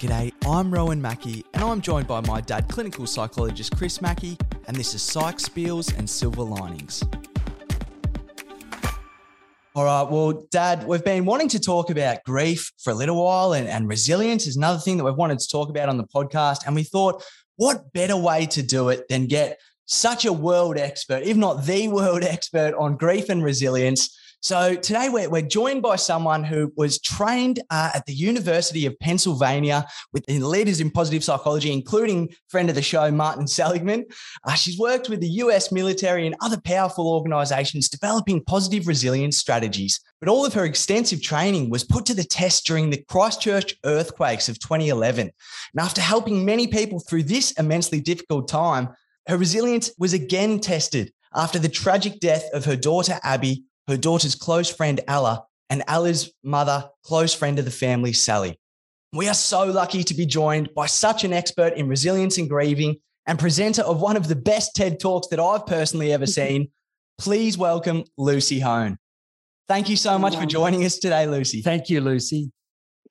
G'day, I'm Rowan Mackey, and I'm joined by my dad, clinical psychologist Chris Mackey, and this is Psych Spiels and Silver Linings. All right, well, Dad, we've been wanting to talk about grief for a little while, and, and resilience is another thing that we've wanted to talk about on the podcast. And we thought, what better way to do it than get such a world expert, if not the world expert on grief and resilience, so today we're, we're joined by someone who was trained uh, at the University of Pennsylvania with leaders in positive psychology, including friend of the show, Martin Seligman. Uh, she's worked with the US military and other powerful organizations developing positive resilience strategies. But all of her extensive training was put to the test during the Christchurch earthquakes of 2011. And after helping many people through this immensely difficult time, her resilience was again tested after the tragic death of her daughter, Abby, her daughter's close friend, Ella, and Ella's mother, close friend of the family, Sally. We are so lucky to be joined by such an expert in resilience and grieving and presenter of one of the best TED Talks that I've personally ever seen. Please welcome Lucy Hone. Thank you so much for joining us today, Lucy. Thank you, Lucy.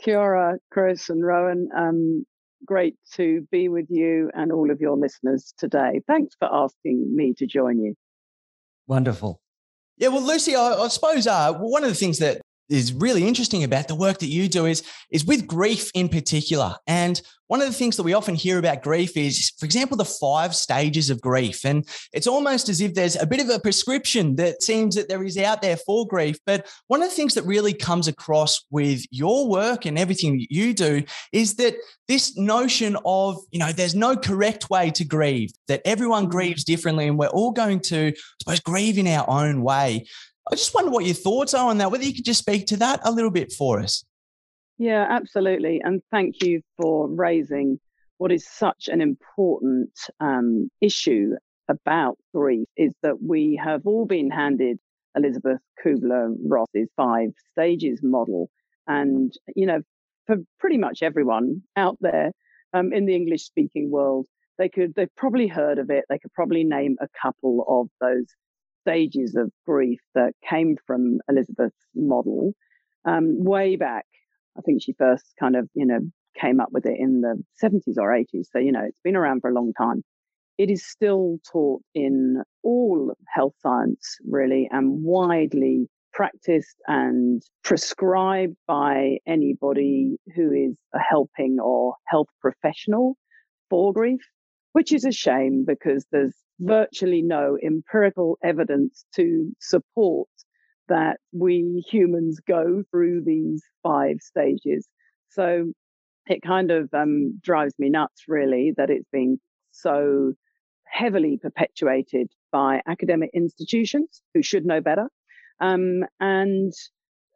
Kia ora, Chris and Rowan. Um, great to be with you and all of your listeners today. Thanks for asking me to join you. Wonderful. Yeah, well, Lucy, I, I suppose uh, one of the things that is really interesting about the work that you do is is with grief in particular. And one of the things that we often hear about grief is, for example, the five stages of grief. And it's almost as if there's a bit of a prescription that seems that there is out there for grief. But one of the things that really comes across with your work and everything that you do is that this notion of, you know, there's no correct way to grieve, that everyone mm. grieves differently and we're all going to, I suppose, grieve in our own way. I just wonder what your thoughts are on that, whether you could just speak to that a little bit for us. Yeah, absolutely. And thank you for raising what is such an important um, issue about grief is that we have all been handed Elisabeth Kubler Ross's five stages model. And, you know, for pretty much everyone out there um, in the English speaking world, they could, they've probably heard of it. They could probably name a couple of those stages of grief that came from Elisabeth's model um, way back. I think she first kind of, you know, came up with it in the 70s or 80s. So, you know, it's been around for a long time. It is still taught in all health science, really, and widely practiced and prescribed by anybody who is a helping or health professional for grief, which is a shame because there's virtually no empirical evidence to support that we humans go through these five stages. So it kind of um, drives me nuts, really, that it's been so heavily perpetuated by academic institutions who should know better. Um, and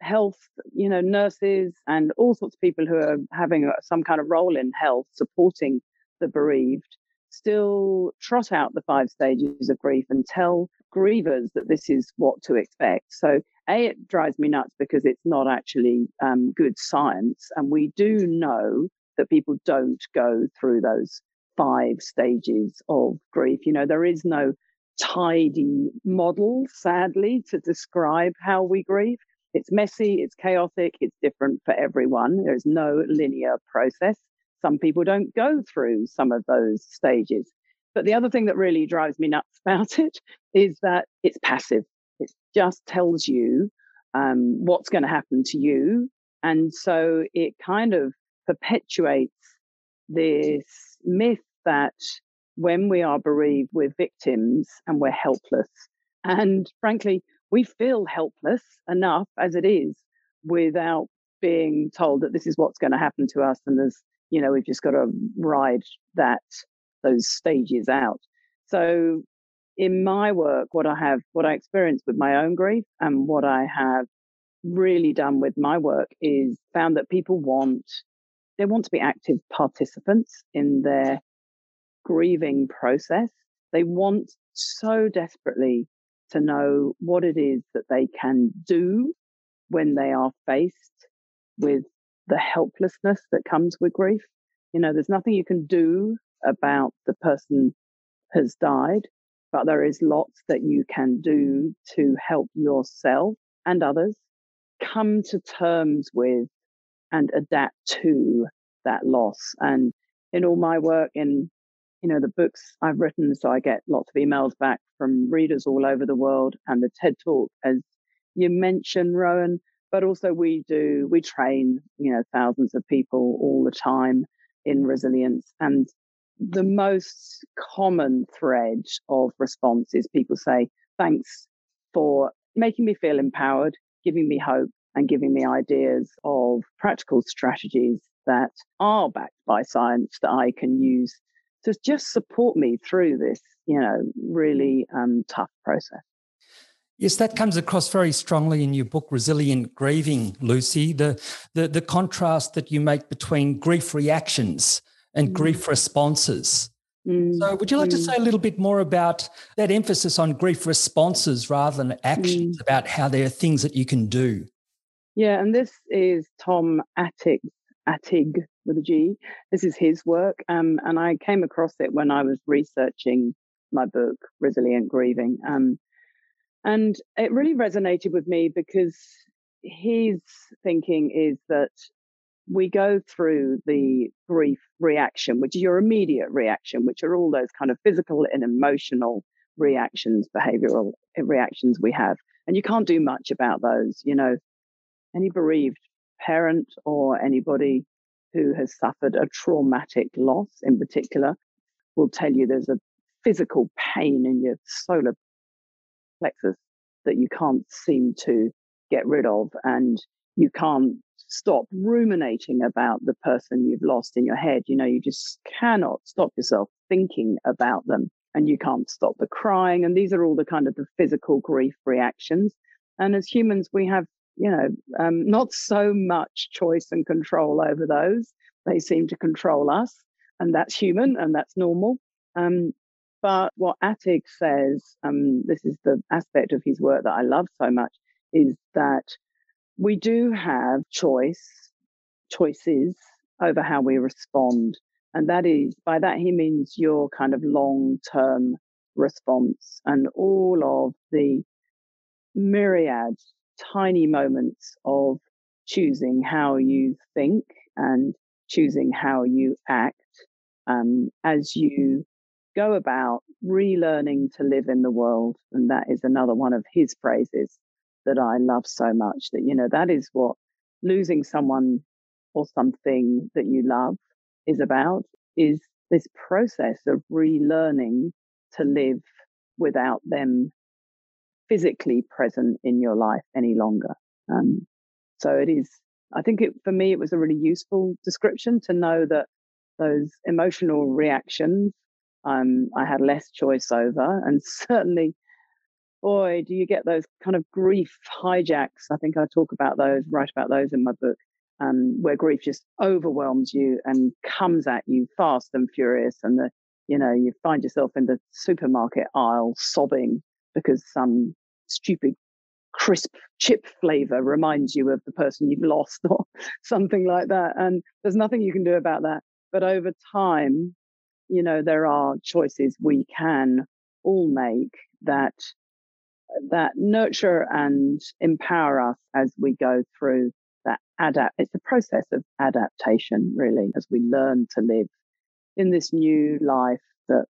health, you know, nurses and all sorts of people who are having some kind of role in health supporting the bereaved still trot out the five stages of grief and tell grievers that this is what to expect. So, A, it drives me nuts because it's not actually um, good science. And we do know that people don't go through those five stages of grief. You know, there is no tidy model, sadly, to describe how we grieve. It's messy, it's chaotic, it's different for everyone. There's no linear process. Some people don't go through some of those stages. But the other thing that really drives me nuts about it is that it's passive. It just tells you um, what's going to happen to you. And so it kind of perpetuates this myth that when we are bereaved, we're victims and we're helpless. And frankly, we feel helpless enough as it is without being told that this is what's going to happen to us and there's you know, we've just got to ride that, those stages out. So in my work, what I have, what I experienced with my own grief and what I have really done with my work is found that people want, they want to be active participants in their grieving process. They want so desperately to know what it is that they can do when they are faced with the helplessness that comes with grief. You know, there's nothing you can do about the person has died, but there is lots that you can do to help yourself and others come to terms with and adapt to that loss. And in all my work in you know the books I've written, so I get lots of emails back from readers all over the world, and the TED Talk, as you mentioned, Rowan. But also we do we train you know thousands of people all the time in resilience, and the most common thread of response is people say thanks for making me feel empowered, giving me hope, and giving me ideas of practical strategies that are backed by science that I can use to just support me through this, you know, really um, tough process. Yes, that comes across very strongly in your book, Resilient Grieving, Lucy. The, the, the contrast that you make between grief reactions and mm. grief responses. Mm. So, would you like mm. to say a little bit more about that emphasis on grief responses rather than actions, mm. about how there are things that you can do? Yeah, and this is Tom Attig, Attig with a G. This is his work, um, and I came across it when I was researching my book, Resilient Grieving, um, and it really resonated with me because his thinking is that we go through the grief reaction, which is your immediate reaction, which are all those kind of physical and emotional reactions, behavioral eh, reactions we have. And you can't do much about those. You know, any bereaved parent or anybody who has suffered a traumatic loss in particular will tell you there's a physical pain in your solar plexus that you can't seem to get rid of and you can't stop ruminating about the person you've lost in your head you know you just cannot stop yourself thinking about them and you can't stop the crying and these are all the kind of the physical grief reactions and as humans we have you know, um, not so much choice and control over those. They seem to control us, and that's human and that's normal. Um, but what Attig says, um, this is the aspect of his work that I love so much, is that we do have choice, choices over how we respond. And that is, by that, he means your kind of long term response and all of the myriad tiny moments of choosing how you think and choosing how you act um, as you go about relearning to live in the world. And that is another one of his phrases that I love so much that, you know, that is what losing someone or something that you love is about is this process of relearning to live without them physically present in your life any longer. Um, so it is, I think it, for me, it was a really useful description to know that those emotional reactions um, I had less choice over. And certainly, boy, do you get those kind of grief hijacks. I think I talk about those, write about those in my book, um, where grief just overwhelms you and comes at you fast and furious. And the, you know, you find yourself in the supermarket aisle sobbing because some stupid crisp chip flavor reminds you of the person you've lost or something like that. And there's nothing you can do about that. But over time, you know, there are choices we can all make that that nurture and empower us as we go through that adapt it's a process of adaptation really as we learn to live in this new life that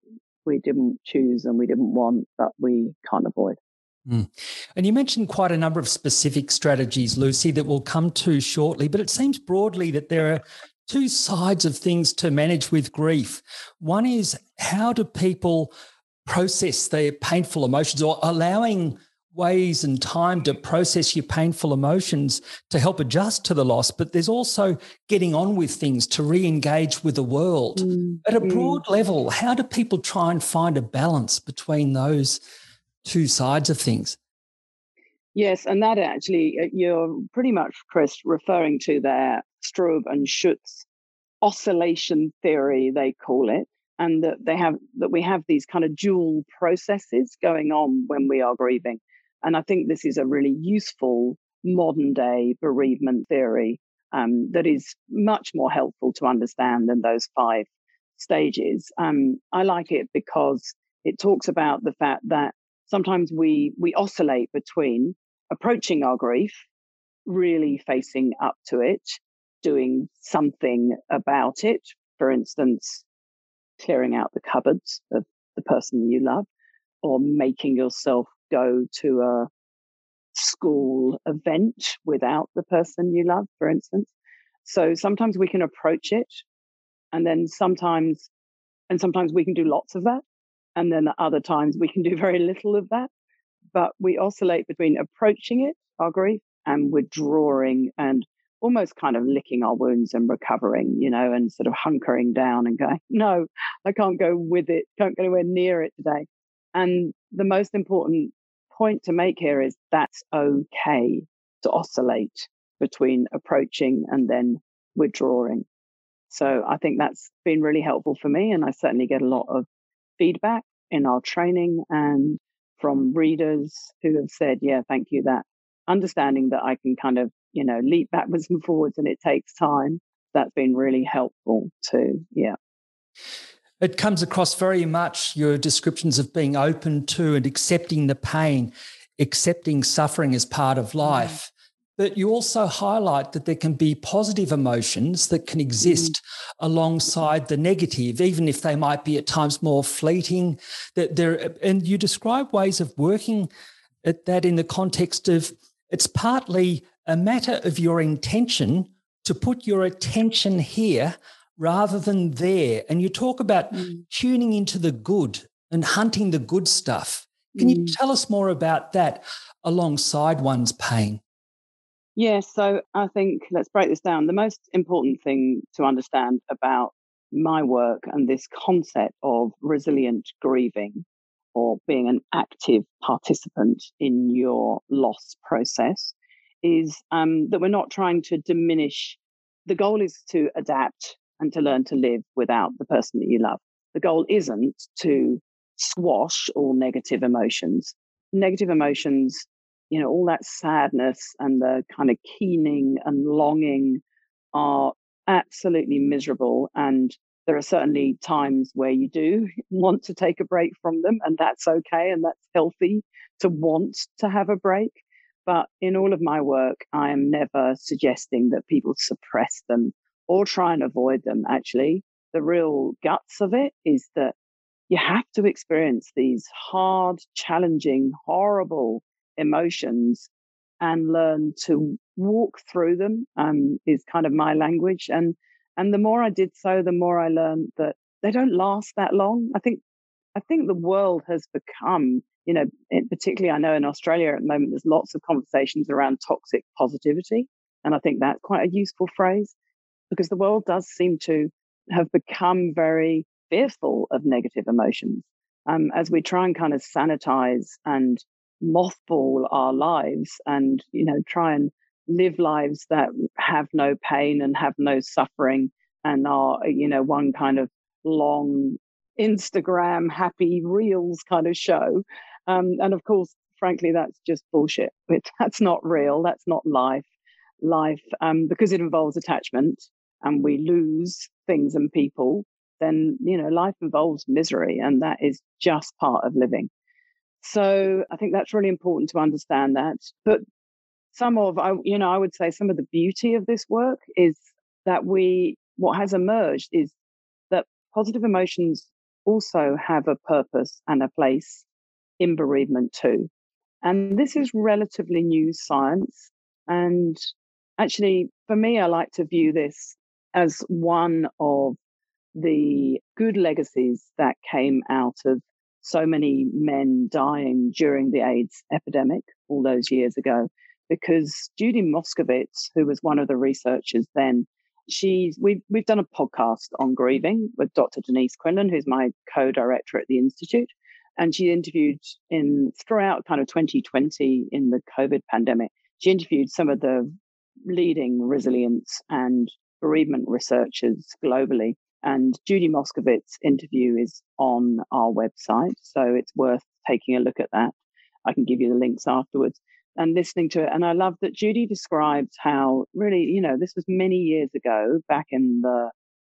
we didn't choose and we didn't want but we can't avoid Mm. And you mentioned quite a number of specific strategies, Lucy, that we'll come to shortly, but it seems broadly that there are two sides of things to manage with grief. One is how do people process their painful emotions or allowing ways and time to process your painful emotions to help adjust to the loss, but there's also getting on with things to re engage with the world. Mm. At a broad mm. level, how do people try and find a balance between those two sides of things. Yes, and that actually, uh, you're pretty much, Chris, referring to their Stroebe and Schut's oscillation theory, they call it, and that they have that we have these kind of dual processes going on when we are grieving. And I think this is a really useful modern day bereavement theory um, that is much more helpful to understand than those five stages. Um, I like it because it talks about the fact that sometimes we we oscillate between approaching our grief really mm. facing up to it doing something about it. For instance, clearing out the cupboards of the person you love, or making yourself go to a school event without the person you love, for instance. So sometimes we can approach it, and then sometimes, and sometimes we can do lots of that. And then other times we can do very little of that. But we oscillate between approaching it, our grief, and withdrawing and almost kind of licking our wounds and recovering, you know, and sort of hunkering down and going, no, I can't go with it, can't go anywhere near it today. And the most important point to make here is that's okay to oscillate between approaching and then withdrawing. So I think that's been really helpful for me. And I certainly get a lot of feedback in our training and from readers who have said, yeah, thank you, that understanding that I can kind of, you know, leap backwards and forwards and it takes time. That's been really helpful too. Yeah. It comes across very much your descriptions of being open to and accepting the pain, accepting suffering as part of mm. life. But you also highlight that there can be positive emotions that can exist mm. alongside the negative, even if they might be at times more fleeting. That there, and you describe ways of working at that in the context of it's partly a matter of your intention to put your attention here rather than there. And you talk about mm. tuning into the good and hunting the good stuff. Can mm. you tell us more about that alongside one's pain? Yes, yeah, so I think let's break this down. The most important thing to understand about my work and this concept of resilient grieving or being an active participant in your loss process is um, that we're not trying to diminish. The goal is to adapt and to learn to live without the person that you love. The goal isn't to swash all negative emotions. Negative emotions, you know, all that sadness and the kind of keening and longing are absolutely miserable and there are certainly times where you do want to take a break from them, and that's okay and that's healthy to want to have a break. But in all of my work, I am never suggesting that people suppress them or try and avoid them. Actually, the real guts of it is that you have to experience these hard, challenging, horrible emotions and learn to walk through them um, is kind of my language. And and the more I did so, the more I learned that they don't last that long. I think, I think the world has become, you know, particularly I know in Australia at the moment, there's lots of conversations around toxic positivity. And I think that's quite a useful phrase because the world does seem to have become very fearful of negative emotions. Um, as we try and kind of sanitize and mothball our lives and, you know, try and live lives that have no pain and have no suffering and are, you know, one kind of long Instagram happy reels kind of show. Um, and of course, frankly, that's just bullshit. That's not real. That's not life. Life, um, because it involves attachment and we lose things and people, then, you know, life involves misery and that is just part of living. So I think that's really important to understand that. But some of I you know I would say some of the beauty of this work is that we what has emerged is that positive emotions also have a purpose and a place in bereavement too. And this is relatively new science. And actually, for me, I like to view this as one of the good legacies that came out of so many men dying during the AIDS epidemic all those years ago because Judy Moskowitz, who was one of the researchers then, she's we've we've done a podcast on grieving with Dr. Denise Quinlan, who's my co-director at the institute, and she interviewed in throughout kind of 2020 in the COVID pandemic. She interviewed some of the leading resilience and bereavement researchers globally. And Judy Moskowitz's interview is on our website, so it's worth taking a look at that. I can give you the links afterwards and listening to it. And I love that Judy describes how really, you know, this was many years ago, back in the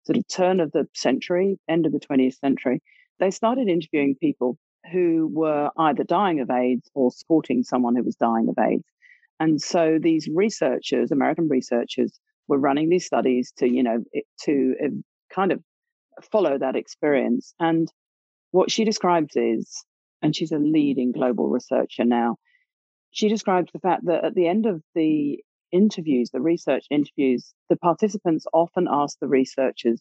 sort of turn of the century, end of the 20th century. They started interviewing people who were either dying of AIDS or supporting someone who was dying of AIDS. And so these researchers, American researchers, we're running these studies to, you know, to kind of follow that experience. And what she describes is, and she's a leading global researcher now, she describes the fact that at the end of the interviews, the research interviews, the participants often ask the researchers,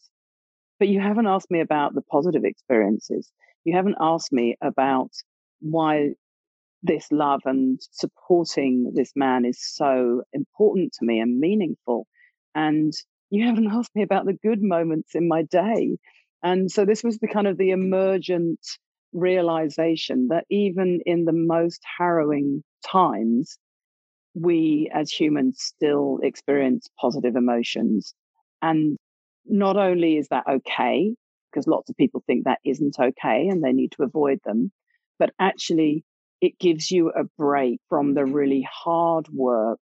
but you haven't asked me about the positive experiences. You haven't asked me about why this love and supporting this man is so important to me and meaningful. And you haven't asked me about the good moments in my day. And so this was the kind of the emergent realization that even in the most harrowing times, we as humans still experience positive emotions. And not only is that okay, because lots of people think that isn't okay and they need to avoid them, but actually it gives you a break from the really hard work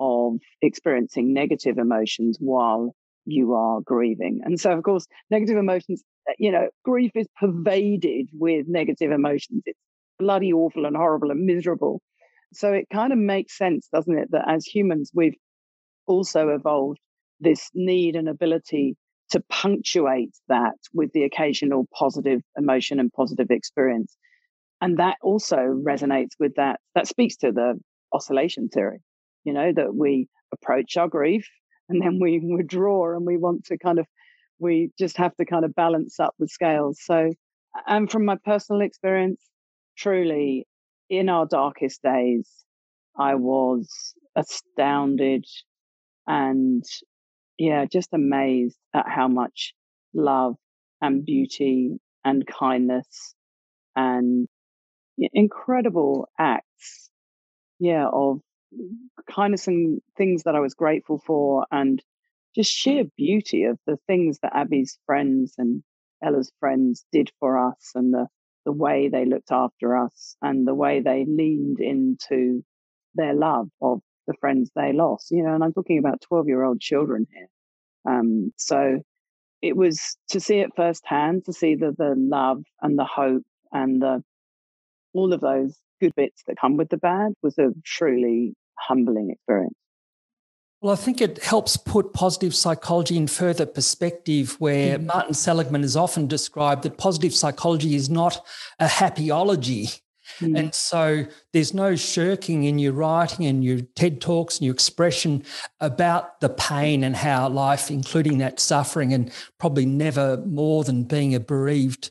of experiencing negative emotions while you are grieving. And so, of course, negative emotions, uh, you know, grief is pervaded with negative emotions. It's bloody awful and horrible and miserable. So it kind of makes sense, doesn't it, that as humans, we've also evolved this need and ability to punctuate that with the occasional positive emotion and positive experience. And that also resonates with that. That speaks to the oscillation theory, you know, that we approach our grief and then we withdraw and we want to kind of, we just have to kind of balance up the scales. So, and from my personal experience, truly in our darkest days, I was astounded and yeah, just amazed at how much love and beauty and kindness and incredible acts, yeah, of kindness and things that I was grateful for, and just sheer beauty of the things that Abby's friends and Ella's friends did for us, and the the way they looked after us, and the way they leaned into their love of the friends they lost. You know, and I'm talking about 12 year old children here. Um, so it was to see it firsthand, to see the the love and the hope and the all of those good bits that come with the bad was a truly humbling experience. Well, I think it helps put positive psychology in further perspective, where mm-hmm. Martin Seligman has often described that positive psychology is not a happyology. Mm. And so there's no shirking in your writing and your TED Talks and your expression about the pain and how life, including that suffering, and probably never more than being a bereaved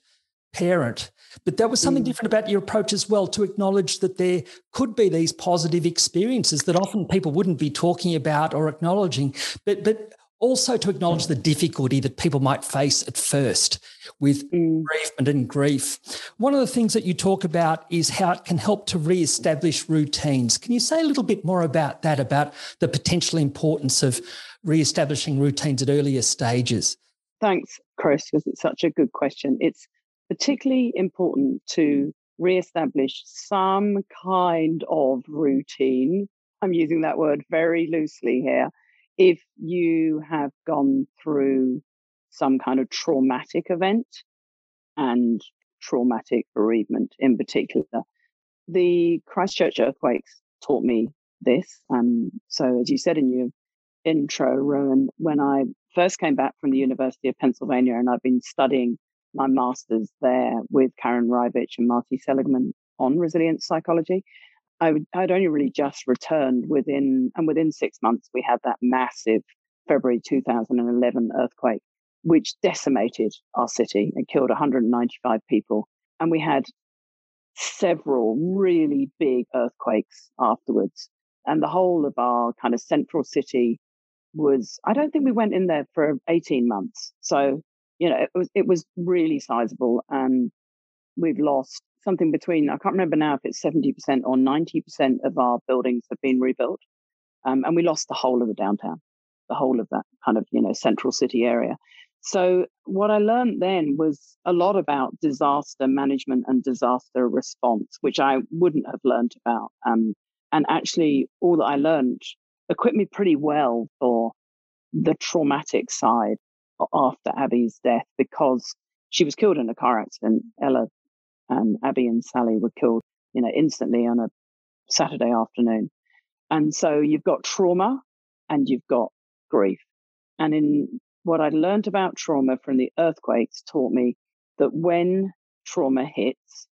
parent. But that was something mm. different about your approach as well to acknowledge that there could be these positive experiences that often people wouldn't be talking about or acknowledging. But but also to acknowledge the difficulty that people might face at first with mm. bereavement and grief. One of the things that you talk about is how it can help to re-establish routines. Can you say a little bit more about that, about the potential importance of re-establishing routines at earlier stages? Thanks, Chris, because it's such a good question. It's particularly important to re-establish some kind of routine. I'm using that word very loosely here if you have gone through some kind of traumatic event and traumatic bereavement in particular. The Christchurch earthquakes taught me this. Um, so, as you said in your intro, Rowan, when I first came back from the University of Pennsylvania and I've been studying my master's there with Karen Reivich and Marty Seligman on resilience psychology, I would, I'd only really just returned within, and within six months, we had that massive February 2011 earthquake, which decimated our city and killed 195 people. And we had several really big earthquakes afterwards. And the whole of our kind of central city was, I don't think we went in there for 18 months. So, you know, it was, it was really sizable. And we've lost something between, I can't remember now if it's 70% or 90% of our buildings have been rebuilt. Um, and we lost the whole of the downtown, the whole of that kind of, you know, central city area. So what I learned then was a lot about disaster management and disaster response, which I wouldn't have learned about. Um, and actually, all that I learned equipped me pretty well for the traumatic side after Abby's death because she was killed in a car accident. Ella um, Abby and Sally were killed, you know, instantly on a Saturday afternoon. And so you've got trauma and you've got grief. And in what I learned about trauma from the earthquakes taught me that when trauma hits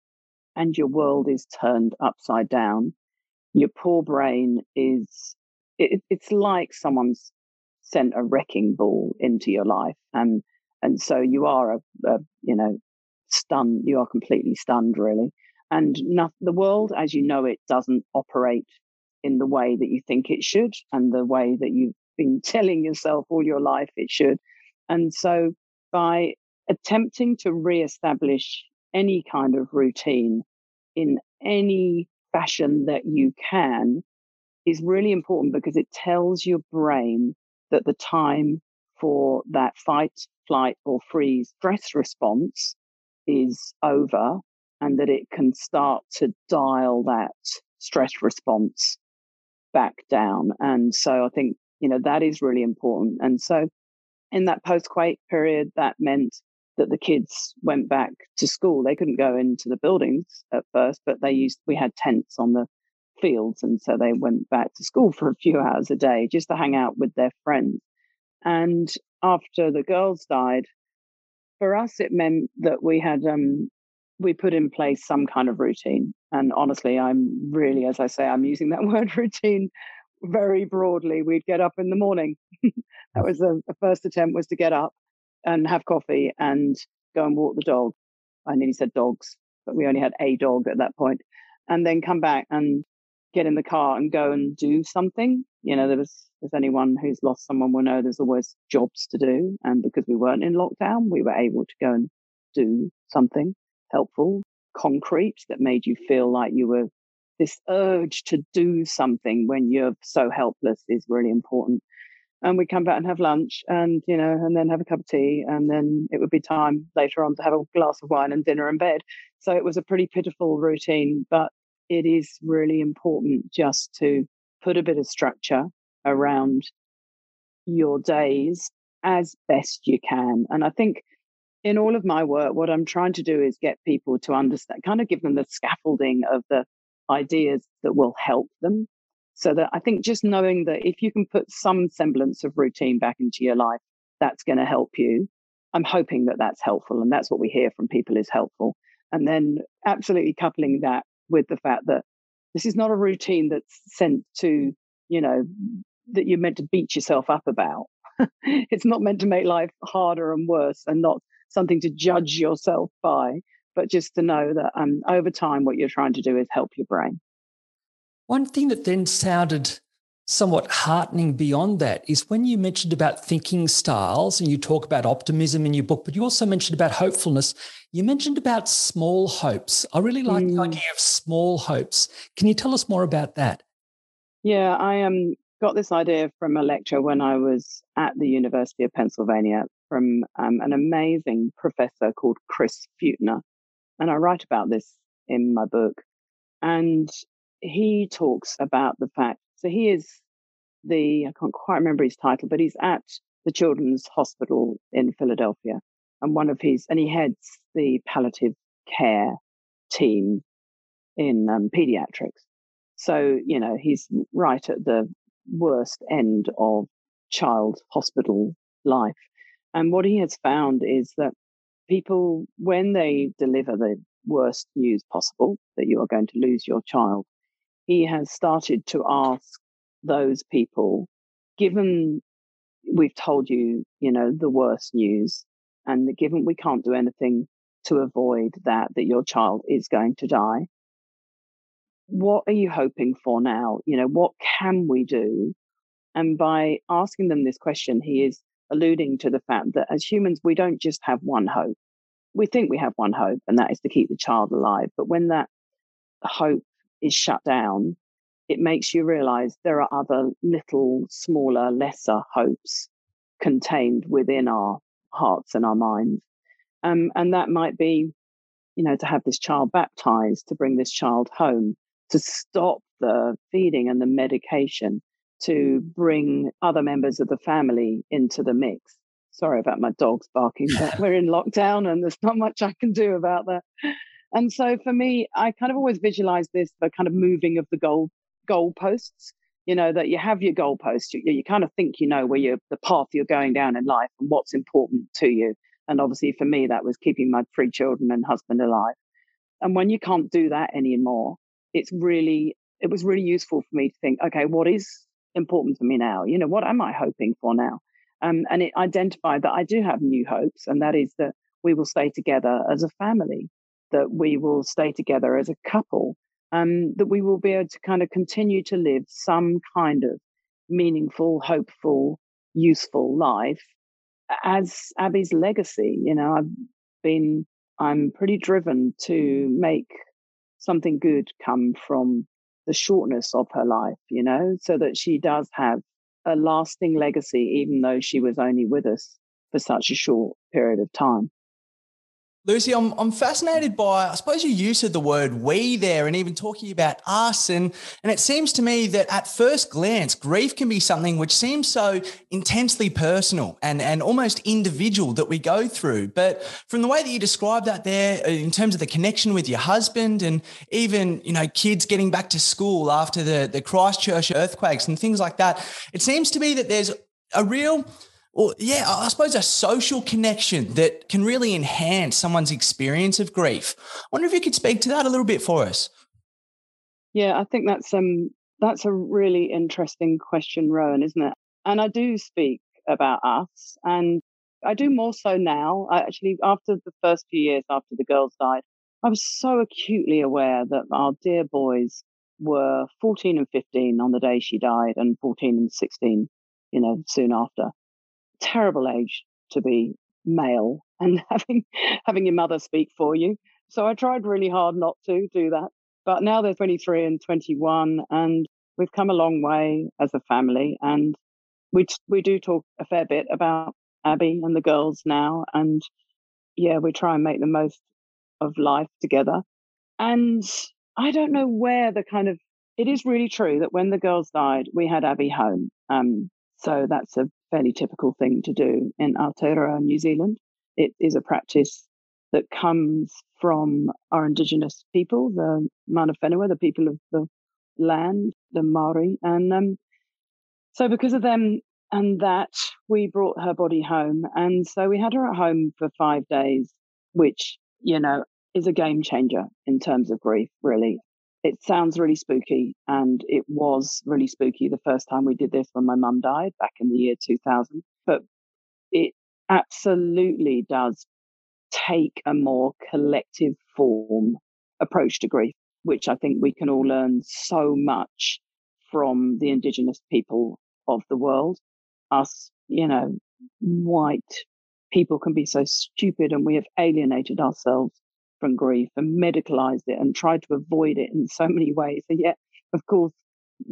and your world is turned upside down, your poor brain is, it, it's like someone's sent a wrecking ball into your life. And, and so you are a, a you know, stunned, you are completely stunned really. And not, the world as you know it doesn't operate in the way that you think it should and the way that you've been telling yourself all your life it should. And so by attempting to reestablish any kind of routine in any fashion that you can is really important because it tells your brain that the time for that fight, flight, or freeze stress response is over and that it can start to dial that stress response back down. And so I think, you know, that is really important. And so in that post quake period, that meant that the kids went back to school. They couldn't go into the buildings at first, but they used, we had tents on the fields. And so they went back to school for a few hours a day just to hang out with their friends. And after the girls died, for us, it meant that we had, um, we put in place some kind of routine. And honestly, I'm really, as I say, I'm using that word routine very broadly. We'd get up in the morning. that was the, the first attempt was to get up and have coffee and go and walk the dog. I nearly said dogs, but we only had a dog at that point. And then come back and get in the car and go and do something. You know, there was, as anyone who's lost someone will know, there's always jobs to do. And because we weren't in lockdown, we were able to go and do something helpful, concrete that made you feel like you were this urge to do something when you're so helpless is really important. And we come back and have lunch and, you know, and then have a cup of tea. And then it would be time later on to have a glass of wine and dinner and bed. So it was a pretty pitiful routine, but it is really important just to put a bit of structure around your days as best you can. And I think in all of my work, what I'm trying to do is get people to understand, kind of give them the scaffolding of the ideas that will help them. So that I think just knowing that if you can put some semblance of routine back into your life, that's going to help you. I'm hoping that that's helpful. And that's what we hear from people is helpful. And then absolutely coupling that with the fact that this is not a routine that's sent to, you know, that you're meant to beat yourself up about. it's not meant to make life harder and worse and not something to judge yourself by, but just to know that um, over time, what you're trying to do is help your brain. One thing that then sounded somewhat heartening beyond that is when you mentioned about thinking styles and you talk about optimism in your book, but you also mentioned about hopefulness. You mentioned about small hopes. I really like mm. the idea of small hopes. Can you tell us more about that? Yeah, I um, got this idea from a lecture when I was at the University of Pennsylvania from um, an amazing professor called Chris Feudtner. And I write about this in my book. And he talks about the fact, so he is the, I can't quite remember his title, but he's at the Children's Hospital in Philadelphia. And one of his, and he heads the palliative care team in um, pediatrics. So, you know, he's right at the worst end of child hospital life. And what he has found is that people, when they deliver the worst news possible that you are going to lose your child, he has started to ask those people, given we've told you, you know, the worst news, and given we can't do anything to avoid that, that your child is going to die, what are you hoping for now? You know, what can we do? And by asking them this question, he is alluding to the fact that as humans, we don't just have one hope. We think we have one hope, and that is to keep the child alive. But when that hope is shut down, it makes you realize there are other little, smaller, lesser hopes contained within our hearts and our minds. Um, and that might be, you know, to have this child baptized, to bring this child home, to stop the feeding and the medication, to bring other members of the family into the mix. Sorry about my dogs barking, but we're in lockdown and there's not much I can do about that. And so for me, I kind of always visualize this, the kind of moving of the goal goalposts. you know, that you have your goalposts. You, you kind of think you know where you're, the path you're going down in life and what's important to you. And obviously for me, that was keeping my three children and husband alive. And when you can't do that anymore, it's really, it was really useful for me to think, okay, what is important to me now? You know, what am I hoping for now? Um, and it identified that I do have new hopes, and that is that we will stay together as a family, that we will stay together as a couple, um, that we will be able to kind of continue to live some kind of meaningful, hopeful, useful life as Abby's legacy. You know, I've been, I'm pretty driven to make something good come from the shortness of her life, you know, so that she does have a lasting legacy, even though she was only with us for such a short period of time. Lucy, I'm, I'm fascinated by, I suppose, your use of the word we there and even talking about us. And, and it seems to me that at first glance, grief can be something which seems so intensely personal and, and almost individual that we go through. But from the way that you describe that there, uh, in terms of the connection with your husband and even, you know, kids getting back to school after the, the Christchurch earthquakes and things like that, it seems to me that there's a real well, yeah, I suppose a social connection that can really enhance someone's experience of grief. I wonder if you could speak to that a little bit for us. Yeah, I think that's um that's a really interesting question, Rowan, isn't it? And I do speak about us, and I do more so now. I actually, after the first few years after the girls died, I was so acutely aware that our dear boys were 14 and 15 on the day she died, and 14 and 16, you know, soon after terrible age to be male and having having your mother speak for you. So I tried really hard not to do that. But now they're 23 and 21, and we've come a long way as a family. And we we do talk a fair bit about Abby and the girls now. And yeah, we try and make the most of life together. And I don't know where the kind of it is really true that when the girls died, we had Abby home. Um, so that's a fairly typical thing to do in Aotearoa, New Zealand. It is a practice that comes from our indigenous people, the Mana Whenua, the people of the land, the Maori. And um, so because of them and that, we brought her body home. And so we had her at home for five days, which, you know, is a game changer in terms of grief, really it sounds really spooky and it was really spooky the first time we did this when my mum died back in the year 2000 but it absolutely does take a more collective form approach to grief which i think we can all learn so much from the indigenous people of the world. Us you know white people can be so stupid and we have alienated ourselves from grief and medicalized it and tried to avoid it in so many ways. And yet, of course,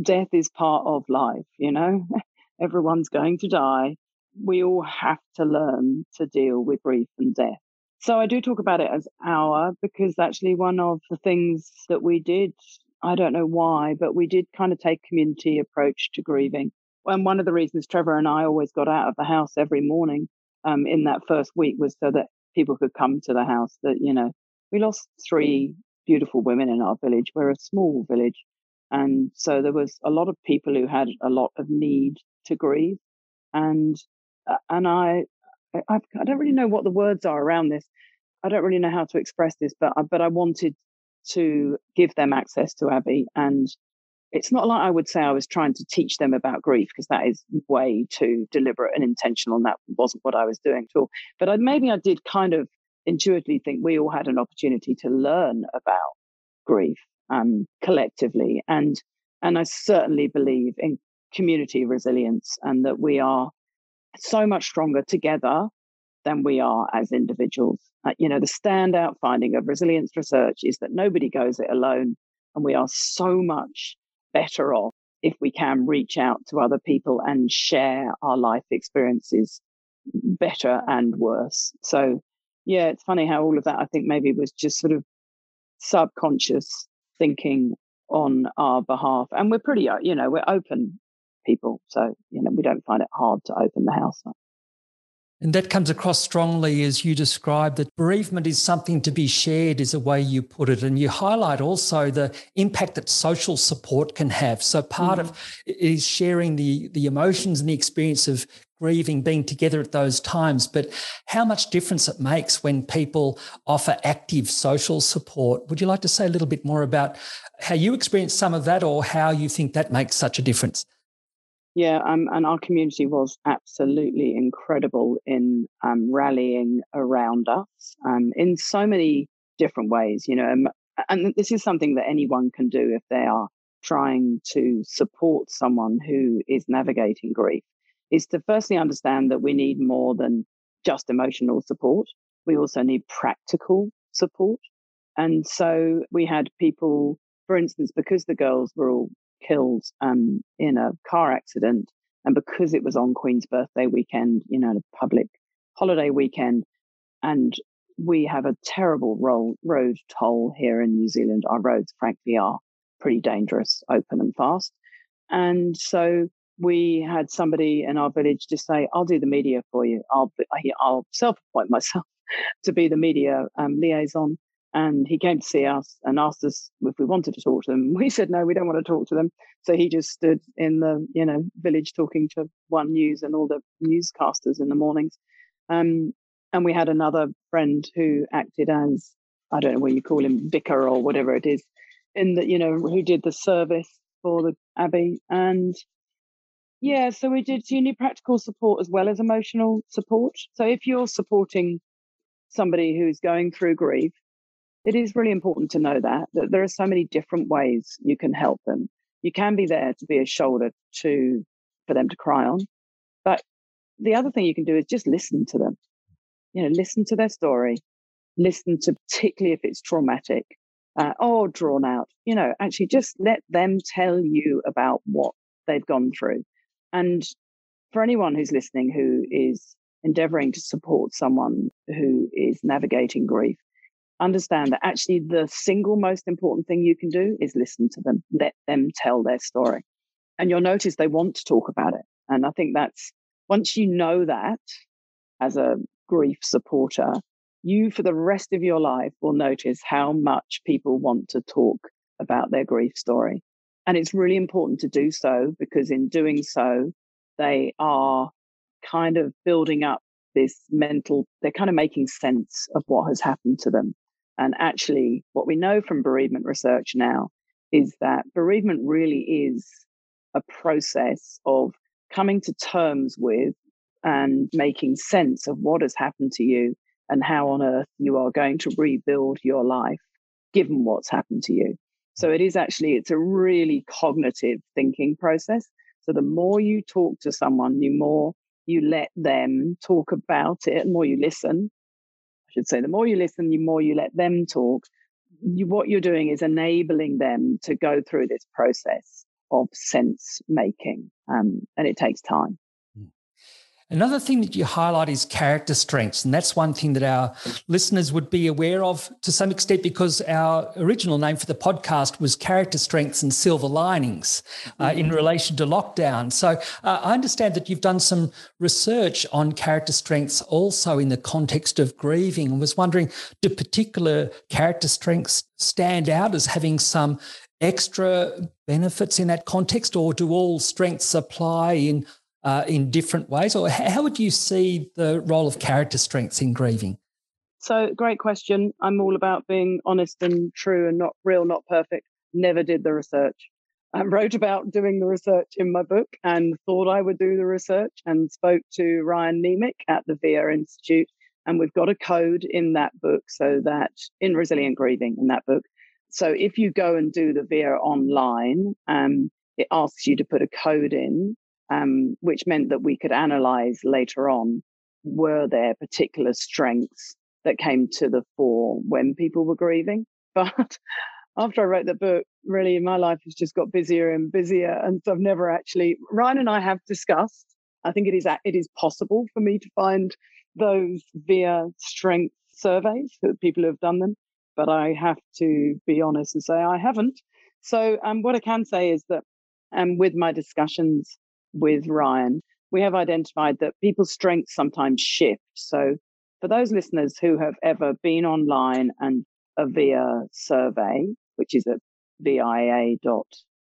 death is part of life, you know? Everyone's going to die. We all have to learn to deal with grief and death. So I do talk about it as our because actually one of the things that we did, I don't know why, but we did kind of take community approach to grieving. And one of the reasons Trevor and I always got out of the house every morning um, in that first week was so that people could come to the house that, you know, we lost three beautiful women in our village. We're a small village. And so there was a lot of people who had a lot of need to grieve. And, uh, and I, I, I don't really know what the words are around this. I don't really know how to express this, but, but I wanted to give them access to Abby. And it's not like I would say I was trying to teach them about grief because that is way too deliberate and intentional. And that wasn't what I was doing at all. But I, maybe I did kind of intuitively think we all had an opportunity to learn about grief um, collectively. And, and I certainly believe in community resilience and that we are so much stronger together than we are as individuals. Uh, you know, the standout finding of resilience research is that nobody goes it alone, and we are so much better off if we can reach out to other people and share our life experiences better and worse. So yeah, it's funny how all of that I think maybe was just sort of subconscious thinking on our behalf. And we're pretty, uh, you know, we're open people. So, you know, we don't find it hard to open the house up. And that comes across strongly as you describe that bereavement is something to be shared, is a way you put it. And you highlight also the impact that social support can have. So part mm-hmm. of it is sharing the, the emotions and the experience of grieving, being together at those times, but how much difference it makes when people offer active social support. Would you like to say a little bit more about how you experience some of that or how you think that makes such a difference? Yeah, um, and our community was absolutely incredible in um, rallying around us um, in so many different ways. You know, um, and this is something that anyone can do if they are trying to support someone who is navigating grief. Is to firstly understand that we need more than just emotional support. We also need practical support. And so we had people, for instance, because the girls were all killed um, in a car accident. And because it was on Queen's birthday weekend, you know, a public holiday weekend, and we have a terrible road toll here in New Zealand. Our roads, frankly, are pretty dangerous, open and fast. And so we had somebody in our village just say, I'll do the media for you. I'll, I'll self appoint myself to be the media um, liaison. And he came to see us and asked us if we wanted to talk to them. We said, no, we don't want to talk to them. So he just stood in the, you know, village talking to One News and all the newscasters in the mornings. Um, and we had another friend who acted as, I don't know what you call him, vicar or whatever it is, in the, you know, who did the service for the Abbey. And yeah, so we did, you need practical support as well as emotional support. So if you're supporting somebody who's going through grief, it is really important to know that that there are so many different ways you can help them. You can be there to be a shoulder to for them to cry on, but the other thing you can do is just listen to them. You know, listen to their story, listen to particularly if it's traumatic uh, or drawn out. You know, actually just let them tell you about what they've gone through. And for anyone who's listening who is endeavoring to support someone who is navigating grief, understand that actually the single most important thing you can do is listen to them, let them tell their story. And you'll notice they want to talk about it. And I think that's once you know that as a grief supporter, you for the rest of your life will notice how much people want to talk about their grief story. And it's really important to do so because in doing so, they are kind of building up this mental, they're kind of making sense of what has happened to them. And actually, what we know from bereavement research now is that bereavement really is a process of coming to terms with and making sense of what has happened to you and how on earth you are going to rebuild your life given what's happened to you. So it is actually it's a really cognitive thinking process. So the more you talk to someone, the more you let them talk about it, the more you listen, I should say. The more you listen, the more you let them talk. You, what you're doing is enabling them to go through this process of sense making, um, and it takes time. Another thing that you highlight is character strengths. And that's one thing that our listeners would be aware of to some extent because our original name for the podcast was Character Strengths and Silver Linings uh, in mm-hmm. relation to lockdown. So uh, I understand that you've done some research on character strengths also in the context of grieving and was wondering do particular character strengths stand out as having some extra benefits in that context, or do all strengths apply in uh, in different ways? Or how would you see the role of character strengths in grieving? So, great question. I'm all about being honest and true and not real, not perfect. Never did the research. I wrote about doing the research in my book and thought I would do the research and spoke to Ryan Niemiec at the VIA Institute. And we've got a code in that book so that in resilient grieving in that book. So if you go and do the VIA online, um, it asks you to put a code in um, which meant that we could analyze later on were there particular strengths that came to the fore when people were grieving. But after I wrote the book, really my life has just got busier and busier. And so I've never actually, Ryan and I have discussed, I think it is, it is possible for me to find those VIA strength surveys for people who have done them. But I have to be honest and say I haven't. So um, what I can say is that um, with my discussions with Ryan, we have identified that people's strengths sometimes shift. So, for those listeners who have ever been online and a VIA survey, which is a VIA dot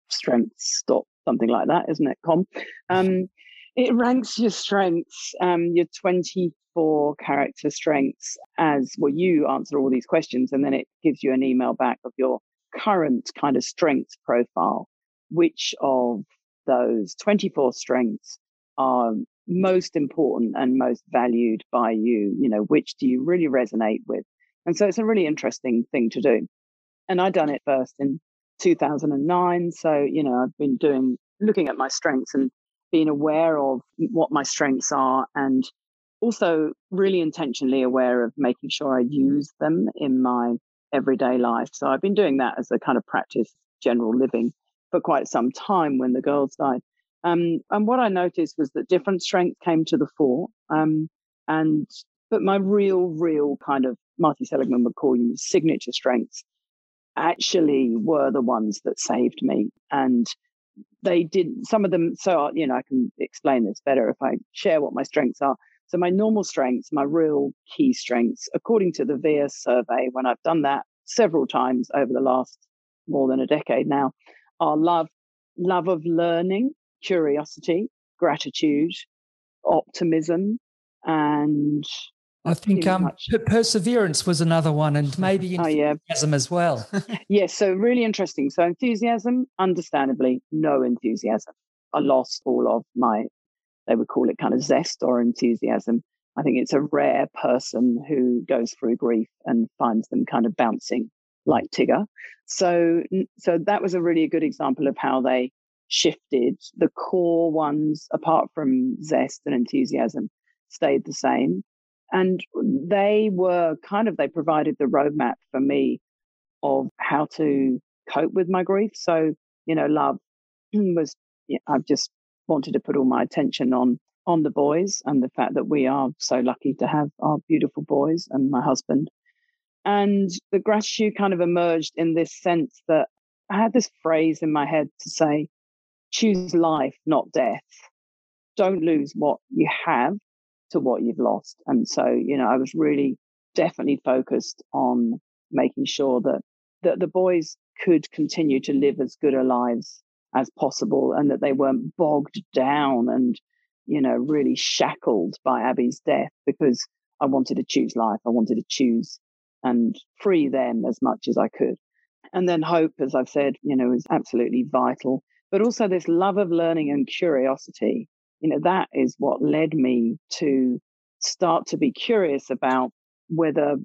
strengths dot something like that, isn't it? Com. Um, it ranks your strengths, um, your 24 character strengths as well. You answer all these questions, and then it gives you an email back of your current kind of strengths profile. Which of those 24 strengths are most important and most valued by you? You know, which do you really resonate with? And so it's a really interesting thing to do. And I done it first in 2009. So, you know, I've been doing, looking at my strengths and being aware of what my strengths are and also really intentionally aware of making sure I use them in my everyday life. So I've been doing that as a kind of practice, general living for quite some time when the girls died. Um, and what I noticed was that different strengths came to the fore. Um, and but my real, real kind of Marty Seligman would call you signature strengths actually were the ones that saved me. And they did some of them. So, you know, I can explain this better if I share what my strengths are. So, my normal strengths, my real key strengths, according to the VIA survey, when I've done that several times over the last more than a decade now, are love, love of learning, curiosity, gratitude, optimism, and I think um, perseverance was another one, and maybe enthusiasm oh, yeah. as well. yes, so really interesting. So enthusiasm, understandably, no enthusiasm. I lost all of my, they would call it kind of zest or enthusiasm. I think it's a rare person who goes through grief and finds them kind of bouncing like Tigger. So, so that was a really good example of how they shifted. The core ones, apart from zest and enthusiasm, stayed the same and they were kind of, they provided the roadmap for me of how to cope with my grief. So, you know, love was, I've just wanted to put all my attention on on the boys and the fact that we are so lucky to have our beautiful boys and my husband. And the gratitude kind of emerged in this sense that I had this phrase in my head to say, choose life, not death. Don't lose what you have to what you've lost. And so, you know, I was really definitely focused on making sure that, that the boys could continue to live as good a lives as possible and that they weren't bogged down and, you know, really shackled by Abby's death because I wanted to choose life. I wanted to choose and free them as much as I could. And then hope, as I've said, you know, is absolutely vital, but also this love of learning and curiosity you know, that is what led me to start to be curious about whether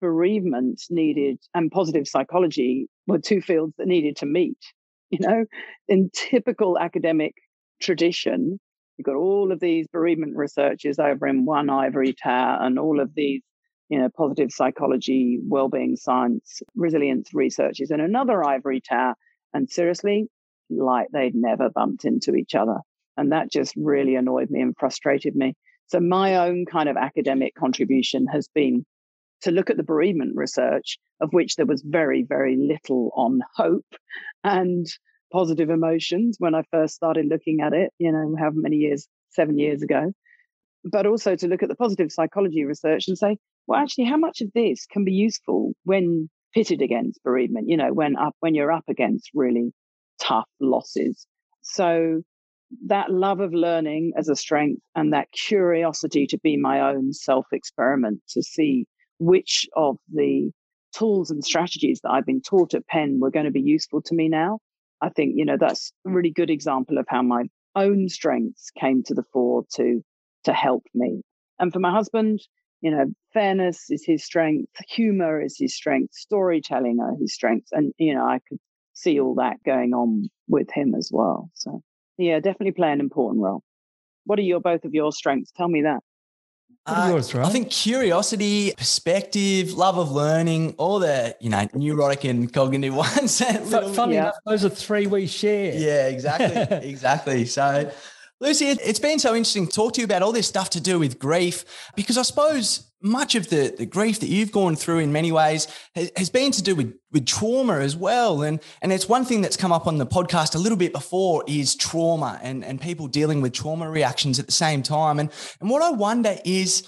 bereavement needed and positive psychology were two fields that needed to meet. You know, in typical academic tradition, you've got all of these bereavement researchers over in one ivory tower and all of these, you know, positive psychology, well-being science, resilience researchers in another ivory tower. And seriously, like they'd never bumped into each other. And that just really annoyed me and frustrated me. So my own kind of academic contribution has been to look at the bereavement research, of which there was very, very little on hope and positive emotions when I first started looking at it, you know, however many years, seven years ago. But also to look at the positive psychology research and say, well, actually, how much of this can be useful when pitted against bereavement, you know, when up when you're up against really tough losses. So that love of learning as a strength and that curiosity to be my own self experiment to see which of the tools and strategies that I've been taught at Penn were going to be useful to me now. I think, you know, that's a really good example of how my own strengths came to the fore to to help me. And for my husband, you know, fairness is his strength, humor is his strength, storytelling are his strengths. And, you know, I could see all that going on with him as well. So yeah, definitely play an important role. What are your both of your strengths? Tell me that. Uh, yours, right? I think curiosity, perspective, love of learning, all the you know neurotic and cognitive ones. But Funny yeah. enough, those are three we share. Yeah, exactly, exactly. So, Lucy, it's been so interesting to talk to you about all this stuff to do with grief because I suppose much of the, the grief that you've gone through in many ways has, has, been to do with, with trauma as well. And, and it's one thing that's come up on the podcast a little bit before is trauma and, and people dealing with trauma reactions at the same time. And, and what I wonder is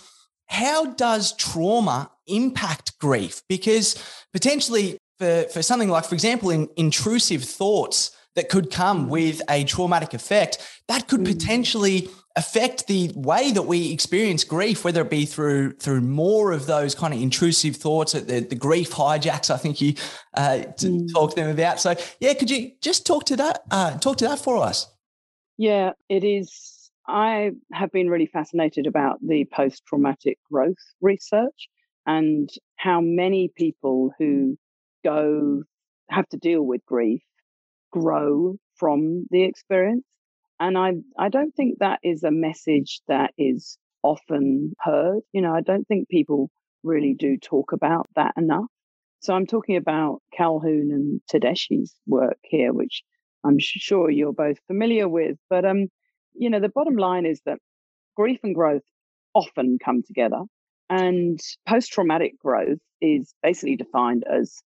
how does trauma impact grief? Because potentially for, for something like, for example, in intrusive thoughts that could come with a traumatic effect, that could mm. potentially affect the way that we experience grief, whether it be through through more of those kind of intrusive thoughts, the, the grief hijacks. I think you uh, to mm. talk to them about. So yeah, could you just talk to that uh, talk to that for us? Yeah, it is. I have been really fascinated about the post traumatic growth research and how many people who go have to deal with grief grow from the experience and I, I don't think that is a message that is often heard. You know, I don't think people really do talk about that enough. So I'm talking about Calhoun and Tedeschi's work here, which I'm sure you're both familiar with. But um, you know, the bottom line is that grief and growth often come together. And post traumatic growth is basically defined as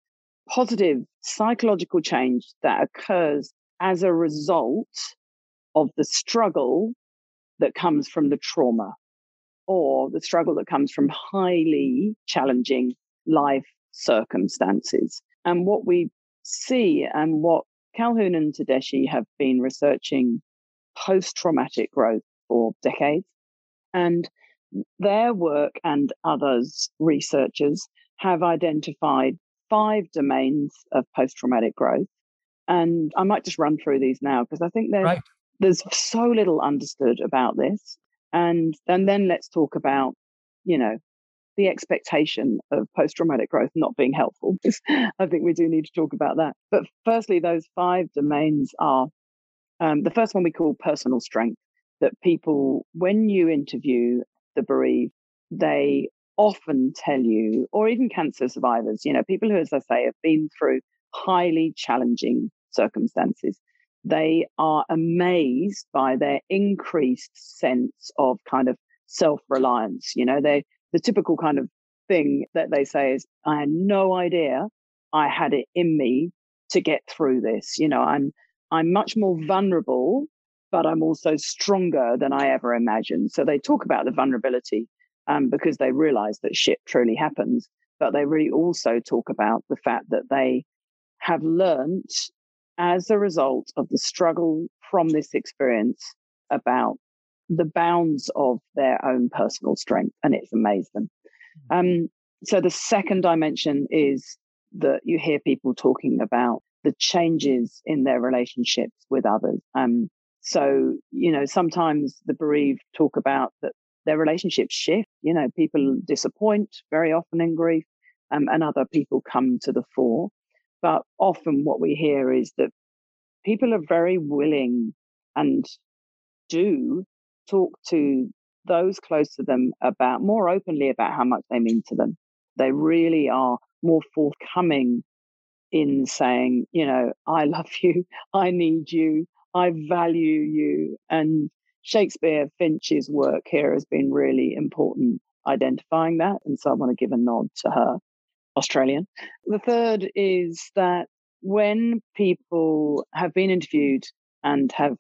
positive psychological change that occurs as a result of the struggle that comes from the trauma or the struggle that comes from highly challenging life circumstances. And what we see and what Calhoun and Tedeschi have been researching post traumatic growth for decades. And their work and others, researchers, have identified five domains of post traumatic growth. And I might just run through these now because I think they're right there's so little understood about this. And, and then let's talk about, you know, the expectation of post traumatic growth not being helpful. I think we do need to talk about that. But firstly, those five domains are um, the first one we call personal strength, that people, when you interview the bereaved, they often tell you, or even cancer survivors, you know, people who, as I say, have been through highly challenging circumstances, they are amazed by their increased sense of kind of self reliance. You know, they the typical kind of thing that they say is, I had no idea I had it in me to get through this. You know, I'm I'm much more vulnerable, but I'm also stronger than I ever imagined. So they talk about the vulnerability um, because they realize that shit truly happens. But they really also talk about the fact that they have learned as a result of the struggle from this experience about the bounds of their own personal strength, and it's amazed them. Mm-hmm. Um, so the second dimension is that you hear people talking about the changes in their relationships with others. Um, so you know, sometimes the bereaved talk about that their relationships shift. You know, people mm. disappoint very often in grief, um, and other people come to the fore. But often what we hear is that people are very willing and do talk to mm. those close to them about more openly about how much they mean to them. They really are more forthcoming in mm. saying, you know, I love you, I need you, I value you. And Shakespeare Finch's work here has been really important identifying that. And so I want to give a nod to her. Australian. The third is that when people have been interviewed and have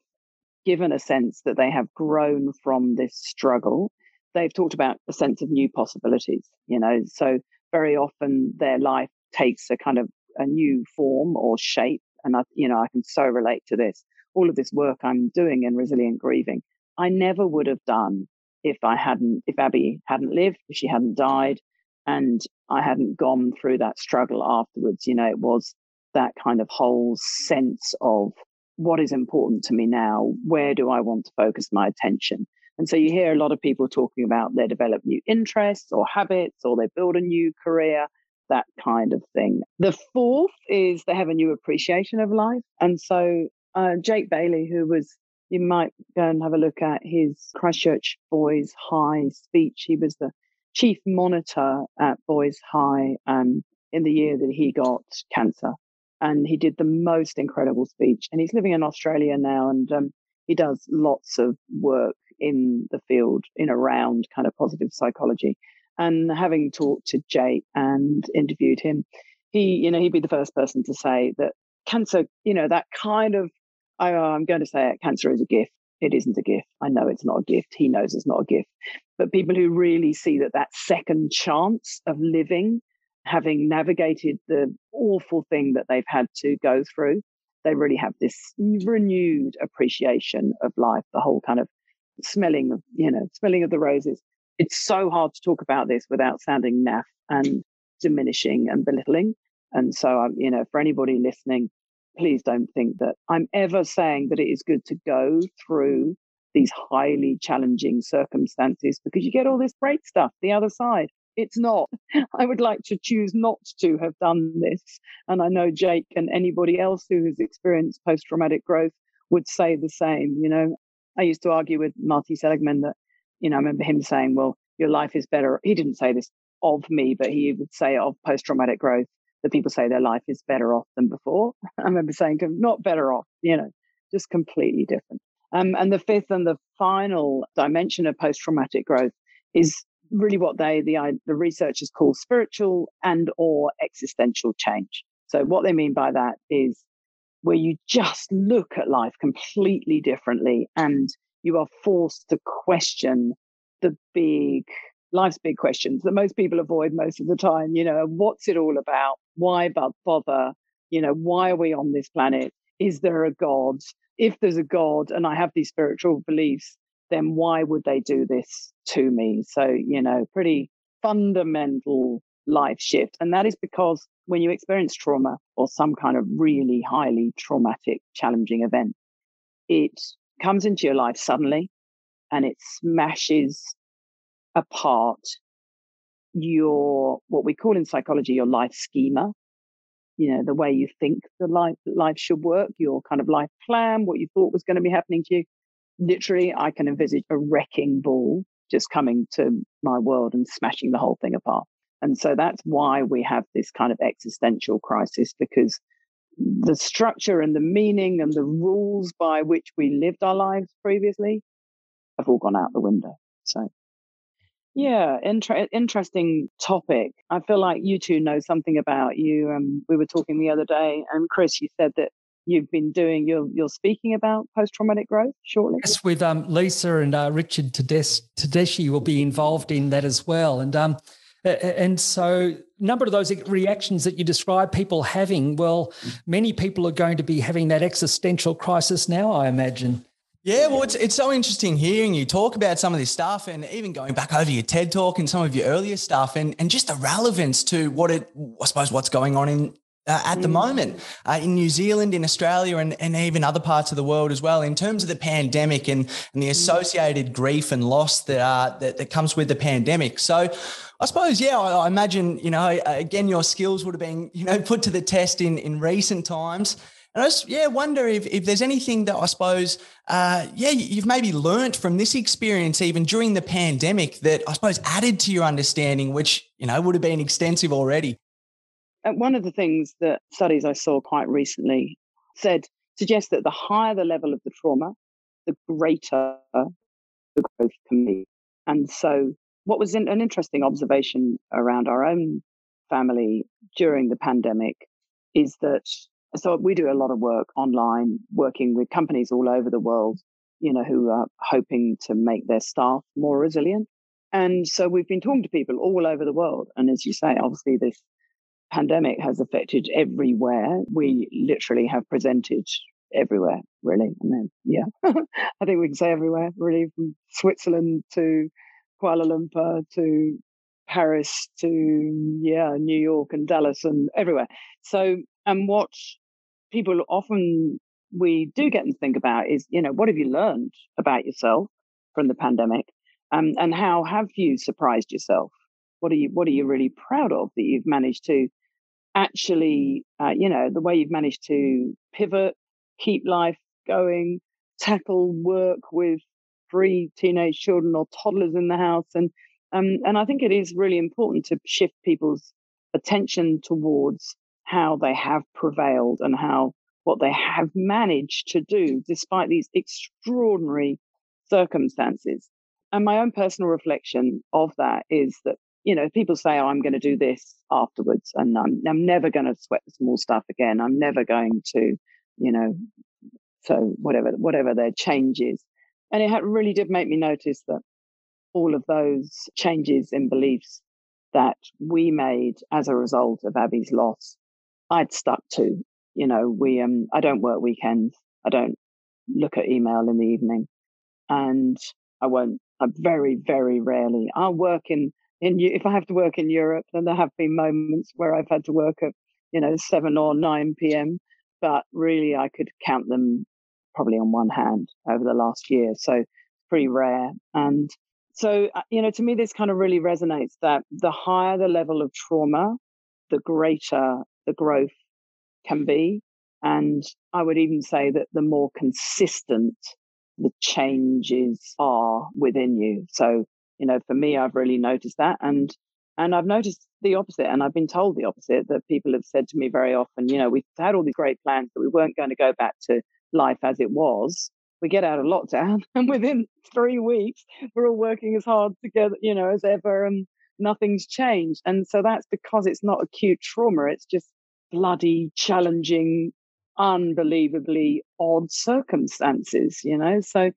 given a sense that they have grown from this struggle, they've talked about a sense of new possibilities, you know. So very often their life takes a kind of a new form or shape. And I, you know, I can so relate to this. All of this work I'm doing in resilient grieving, I never would have done if I hadn't, if Abby hadn't lived, if she hadn't died, and I hadn't gone through that struggle afterwards. You know, it was that kind of whole sense of what is important to me now? Where do I want to focus my attention? And so you hear a lot of people talking about they develop new interests or habits or they build a new career, that kind of thing. The fourth is they have a new appreciation of life. And so uh, Jake Bailey, who was, you might go and have a look at his Christchurch Boys High speech. He was the chief monitor at Boys High um, in the year that he got cancer and he did the most incredible speech. And he's living in Australia now, and um, he does lots of work in the field in around kind of positive psychology. And having talked to Jake and interviewed him, he, you know, he'd be the first person to say that cancer, you know, that kind of, I, uh, I'm going to say it, cancer is a gift. It isn't a gift. I know it's not a gift. He knows it's not a gift. But people who really see that that second chance of living, having navigated the awful thing that they've had to go through, they really have this renewed appreciation of life, the whole kind of smelling of, you know, smelling of the roses. It's so hard to talk about this without sounding naff and diminishing and belittling. And so, you know, for anybody listening, please don't think that I'm ever saying that it is good to go through mm. these highly challenging circumstances because you get all this great stuff the other side. It's not. I would like to choose not to have done this. And I know Jake and anybody else who has experienced post traumatic growth would say the same. You know, I used to argue with Marty Seligman that, you know, I remember him saying, well, your life is better. He didn't say this of me, but he would say of post traumatic growth that people say their life is better off than before. I remember saying to them, not better off, you know, just completely different. Um, and the fifth and the final dimension of post traumatic growth is really what they the the researchers call spiritual and or existential change. So what they mean by that is where you just look at life completely differently and you are forced to question the big life's big questions that most people avoid most of the time you know what's it all about why bother you know why are we on this planet is there a god if there's a god and i have these spiritual beliefs then why would they do this to me? So, you know, pretty fundamental life shift. And that is because when you experience trauma or some kind of really highly traumatic, challenging event, it comes into your life suddenly and it smashes apart your, what we call in psychology, your life schema. You know, the way you think the life, life should work, your kind of life plan, what you thought was going to be happening to you literally, I can envisage a wrecking ball just coming to my world and smashing the whole thing apart. And so that's why we have this kind of existential crisis because the structure and the meaning and the rules by which we lived our lives previously have all gone out the window. So, yeah, inter- interesting topic. I feel like you two know something about you. Um, we were talking the other day, and Chris, you said that you've been doing. You're you're speaking about post traumatic growth shortly. Yes, with um, Lisa and uh, Richard Tedeschi will be involved in that as well, and um, and so a number of those reactions that you describe people having. Well, many people are going to be having that existential crisis now. I imagine. Yeah, well, it's it's so interesting hearing you talk about some of this stuff, and even going back over your TED talk and some of your earlier stuff, and and just the relevance to what it, I suppose, what's going on in uh, at the mm. moment uh, in New Zealand, in Australia, and, and even other parts of the world as well, in terms of the pandemic and, and the mm. associated grief and loss that, uh, that, that comes with the pandemic. So, I suppose, yeah, I, I, imagine, you know, again, your skills would have been, you know, put to the test in, in recent times. And I just, yeah, wonder if, if there's anything that I suppose, uh, yeah, you've maybe learnt from this experience, even during the pandemic, that I suppose added to your understanding, which, you know, would have been extensive already. And one of the things that studies I saw quite recently said suggests that the higher the level of the trauma, the greater the growth can be. And so, what was an interesting observation around our own family during the pandemic is that so we do a lot of work online, working with companies all over the world, you know, who are hoping to make their staff more resilient. And so we've been talking to people all over the world. And as you say, obviously this pandemic has affected everywhere. We literally have presented everywhere, really. I mean, yeah, I think we can say everywhere, really, from Switzerland to Kuala Lumpur to Paris to, yeah, New York and Dallas and everywhere. So, and what people often we do get to think about is, you know, what have you learned about yourself from the pandemic? Um, and how have you surprised yourself? What are you What are you really proud of that you've managed to actually, uh, you know, the way you've managed to pivot, keep life going, tackle work with three teenage children or toddlers in the house, and um, and I think it is really important to shift people's attention towards how they have prevailed and how what they have managed to do despite these extraordinary circumstances. And my own personal reflection of that is that you know, people say, oh, I'm going to do this afterwards and I'm, I'm never going to sweat the small stuff again. I'm never going to, you know, so whatever, whatever their changes. And it really did make me notice that all of those changes in beliefs that we made as a result of Abby's loss, I'd stuck to. You know, we um I don't work weekends. I don't look at email in the evening. And I won't I very, very rarely. I'll work in in if I have to work in Europe, then there have been moments where I've had to work at, you know, seven or nine PM. But really I could count them probably on one hand over the last year. So it's pretty rare. And so, uh, you know, to me, this kind of really resonates that the higher the level of trauma, the greater the growth can be. And I would even say that the more consistent the changes are within you. So, you know, for me, I've really noticed that. And and I've noticed the opposite, and I've been told the opposite that people have said to me very often, you know, we've had all these great plans, but we weren't going to go back to life as it was we get out of lockdown and within three weeks we're all working as hard together you know as ever and nothing's changed and so that's because it's not acute trauma it's just bloody challenging unbelievably mm. odd circumstances you know so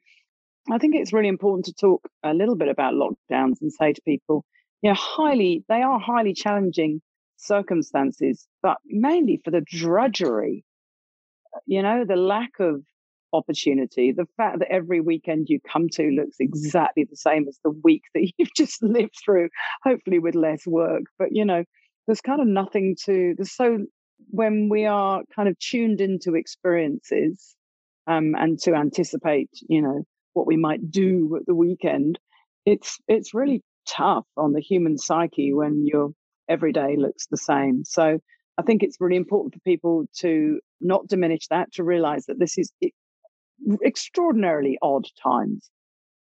i think it's really important to talk a little bit about lockdowns and say to people you know highly they are highly challenging circumstances but mainly for the drudgery you know the lack of opportunity. The fact that every weekend you come to looks exactly the same as the week that you've just lived through, hopefully with less work. But, you know, there's kind of nothing to, there's so, when we are kind of tuned into experiences um, and to anticipate, you know, what we might do at the weekend, it's, it's really tough on the human psyche when your every day looks the same. So I think it's really important for people to not diminish that, to realize that this is extraordinarily odd times.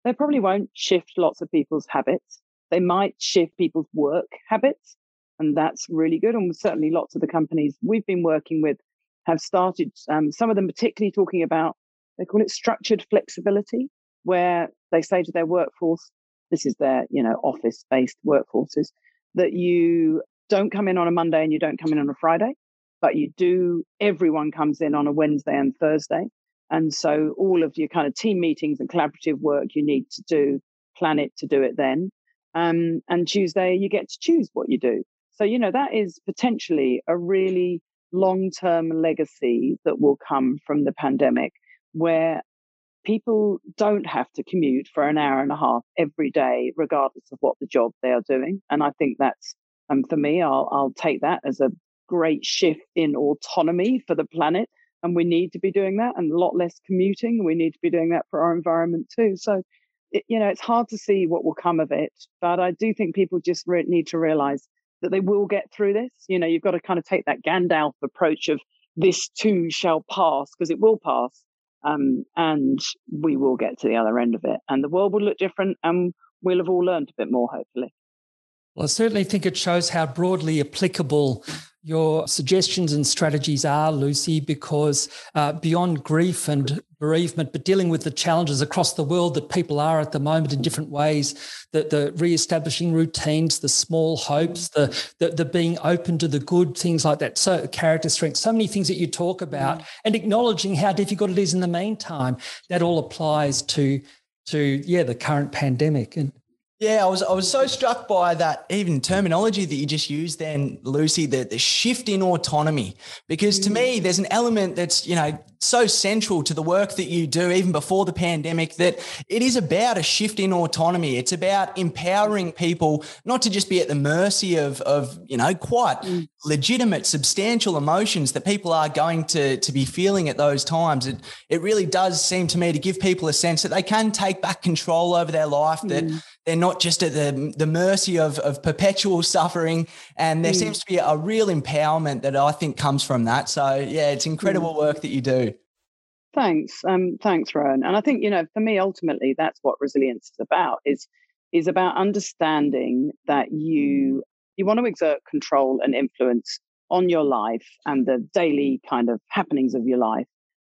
They probably won't shift lots of people's habits. They might shift people's work habits, and that's really good. And certainly, lots of the companies we've been working with have started, um, some of them particularly talking about, they call it structured flexibility, where they say to their workforce, this is their, you know, office based workforces, that you don't come in on a Monday and you don't come in on a Friday, but you do, everyone comes in on a Wednesday and Thursday. And so all of your kind of team meetings and collaborative work you need to do, plan it to do it then. Um, and Tuesday, you get to choose what you do. So, you know, that is potentially a really long term legacy that will come from the pandemic where people don't have to commute for an hour and a half every day, regardless of what the job they are doing. And I think that's, um, for me, I'll, I'll take that as a great shift in autonomy for the planet and we need to be doing that and a lot less commuting we need to be doing that for our environment too so it, you know it's hard to see what will come of it but i do think people just re- need to realize that they will get through this. You know you've got to kind of take that gandalf approach of this too shall pass because it will pass um, and we will get to the other end of it and the world will look different and we'll have all learned a bit more hopefully. Well, I certainly think it shows how broadly applicable your suggestions and strategies are, Lucy, because uh, beyond grief and bereavement, but dealing with the challenges across the world that people are at the moment in different ways, the, the re-establishing routines, the small hopes, the, the, the being open to the good, things like that. So character strength, so many things that you talk about, mm. and acknowledging how difficult it is in the meantime. That all applies to to yeah the current pandemic and yeah, I was I was so struck by that even terminology that you just used then, Lucy, the, the shift in autonomy. Because to me, there's an element that's, you know, so central to the work that you do, even before the pandemic, that it is about a shift in autonomy. It's about empowering people not to just be at the mercy of, of you know, quite mm. legitimate, substantial emotions that people are going to, to be feeling at those times. It, it really does seem to me to give people a sense that they can take back control over their life, that mm they're not just at the, the mercy of, of perpetual suffering. And there mm. seems to be a real empowerment that I think comes from that. So, yeah, it's incredible mm. work that you do. Thanks. Um, thanks, Rowan. And I think, you know, for me, ultimately, that's what resilience is about is is about understanding that you you want to exert control and influence on your life and the daily kind of happenings of your life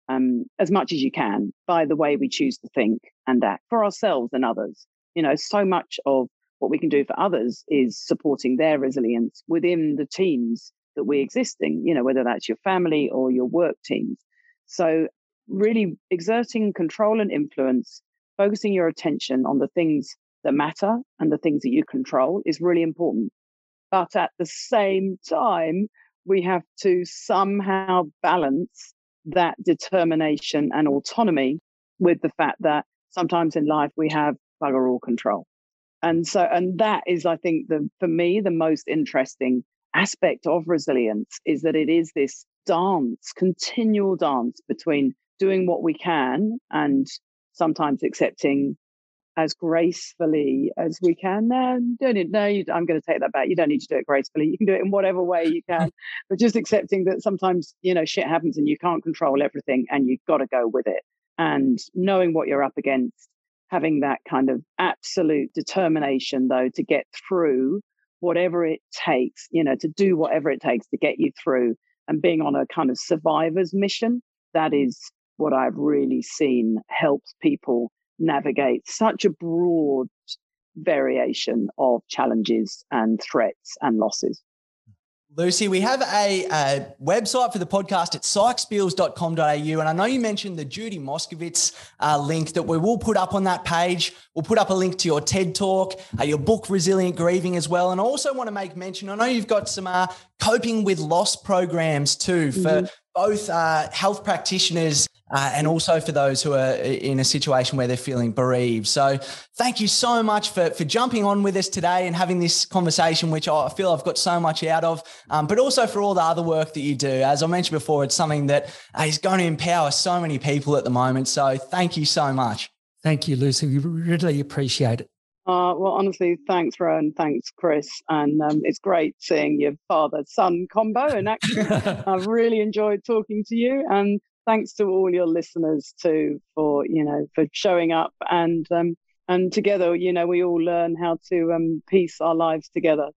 um, as much as you can by the way we choose to think and act for ourselves and others. You know, so much of what we can do for others is supporting their resilience within the teams that we mm. exist in, you know, whether that's your family or your work teams. So, really exerting control and influence, focusing your attention on the things that matter and the things that you control is really important. But at the same time, we have to somehow balance that determination and autonomy with the fact that sometimes in life we have bugger all control. And so, and that is, I think, the for me, the most interesting aspect of resilience is that it is this dance, continual dance between doing what we can and sometimes accepting as gracefully as we can. No, don't need, no, you, I'm going to take that back. You don't need to do it gracefully. You can do it in whatever way you can, but just accepting that sometimes, you know, shit happens and you can't control everything and you've got to go with it. And knowing what you're up against, having that kind of absolute determination, though, to get through whatever it takes, you know, to do whatever it takes to get you through and being on a kind of survivor's mission. That mm. is what I've really seen helps people navigate such a broad variation of challenges and threats and losses. Lucy, we have a, a, website for the podcast at sykespeals.com.au. And I know you mentioned the Judy Moskowitz uh, link that we will put up on that page. We'll put up a link to your TED talk, uh, your book, Resilient Grieving, as well. And I also want to make mention I know you've got some uh, coping with loss programs too for mm-hmm. both uh, health practitioners uh, and also for those who are in a situation where they're feeling bereaved. So, thank you so much for, for jumping on with us today and having this conversation, which I feel I've got so much out of, um, but also for all the other work that you do. As I mentioned before, it's something that uh, going to empower so many people at the moment. So, thank you so much. Thank you, Lucy. We really appreciate it. Uh, well, honestly, thanks, Rowan. Thanks, Chris. And um, it's great seeing your father son combo in action. I've really enjoyed talking to you. And thanks to all your listeners too for you know for showing up and um, and together you know we all learn how to um, piece our lives together